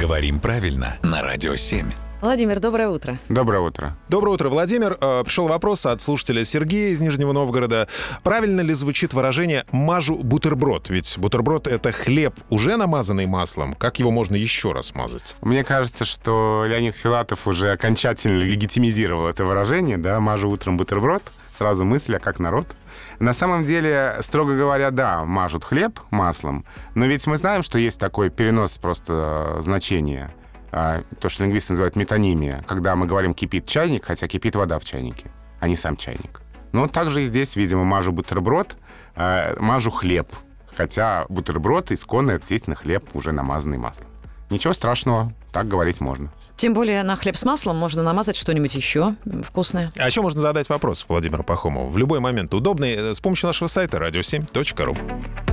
Говорим правильно на Радио 7. Владимир, доброе утро. Доброе утро. Доброе утро, Владимир. Э, Пришел вопрос от слушателя Сергея из Нижнего Новгорода. Правильно ли звучит выражение «мажу бутерброд»? Ведь бутерброд — это хлеб, уже намазанный маслом. Как его можно еще раз мазать? Мне кажется, что Леонид Филатов уже окончательно легитимизировал это выражение, да, «мажу утром бутерброд». Сразу мысль, а как народ? На самом деле, строго говоря, да, мажут хлеб маслом, но ведь мы знаем, что есть такой перенос просто э, значения — а, то, что лингвисты называют метонимия, когда мы говорим «кипит чайник», хотя кипит вода в чайнике, а не сам чайник. Ну, также и здесь, видимо, мажу бутерброд, а, мажу хлеб, хотя бутерброд исконно это действительно хлеб, уже намазанный маслом. Ничего страшного, так говорить можно. Тем более на хлеб с маслом можно намазать что-нибудь еще вкусное. А еще можно задать вопрос Владимиру Пахомову в любой момент удобный э, с помощью нашего сайта radio7.ru.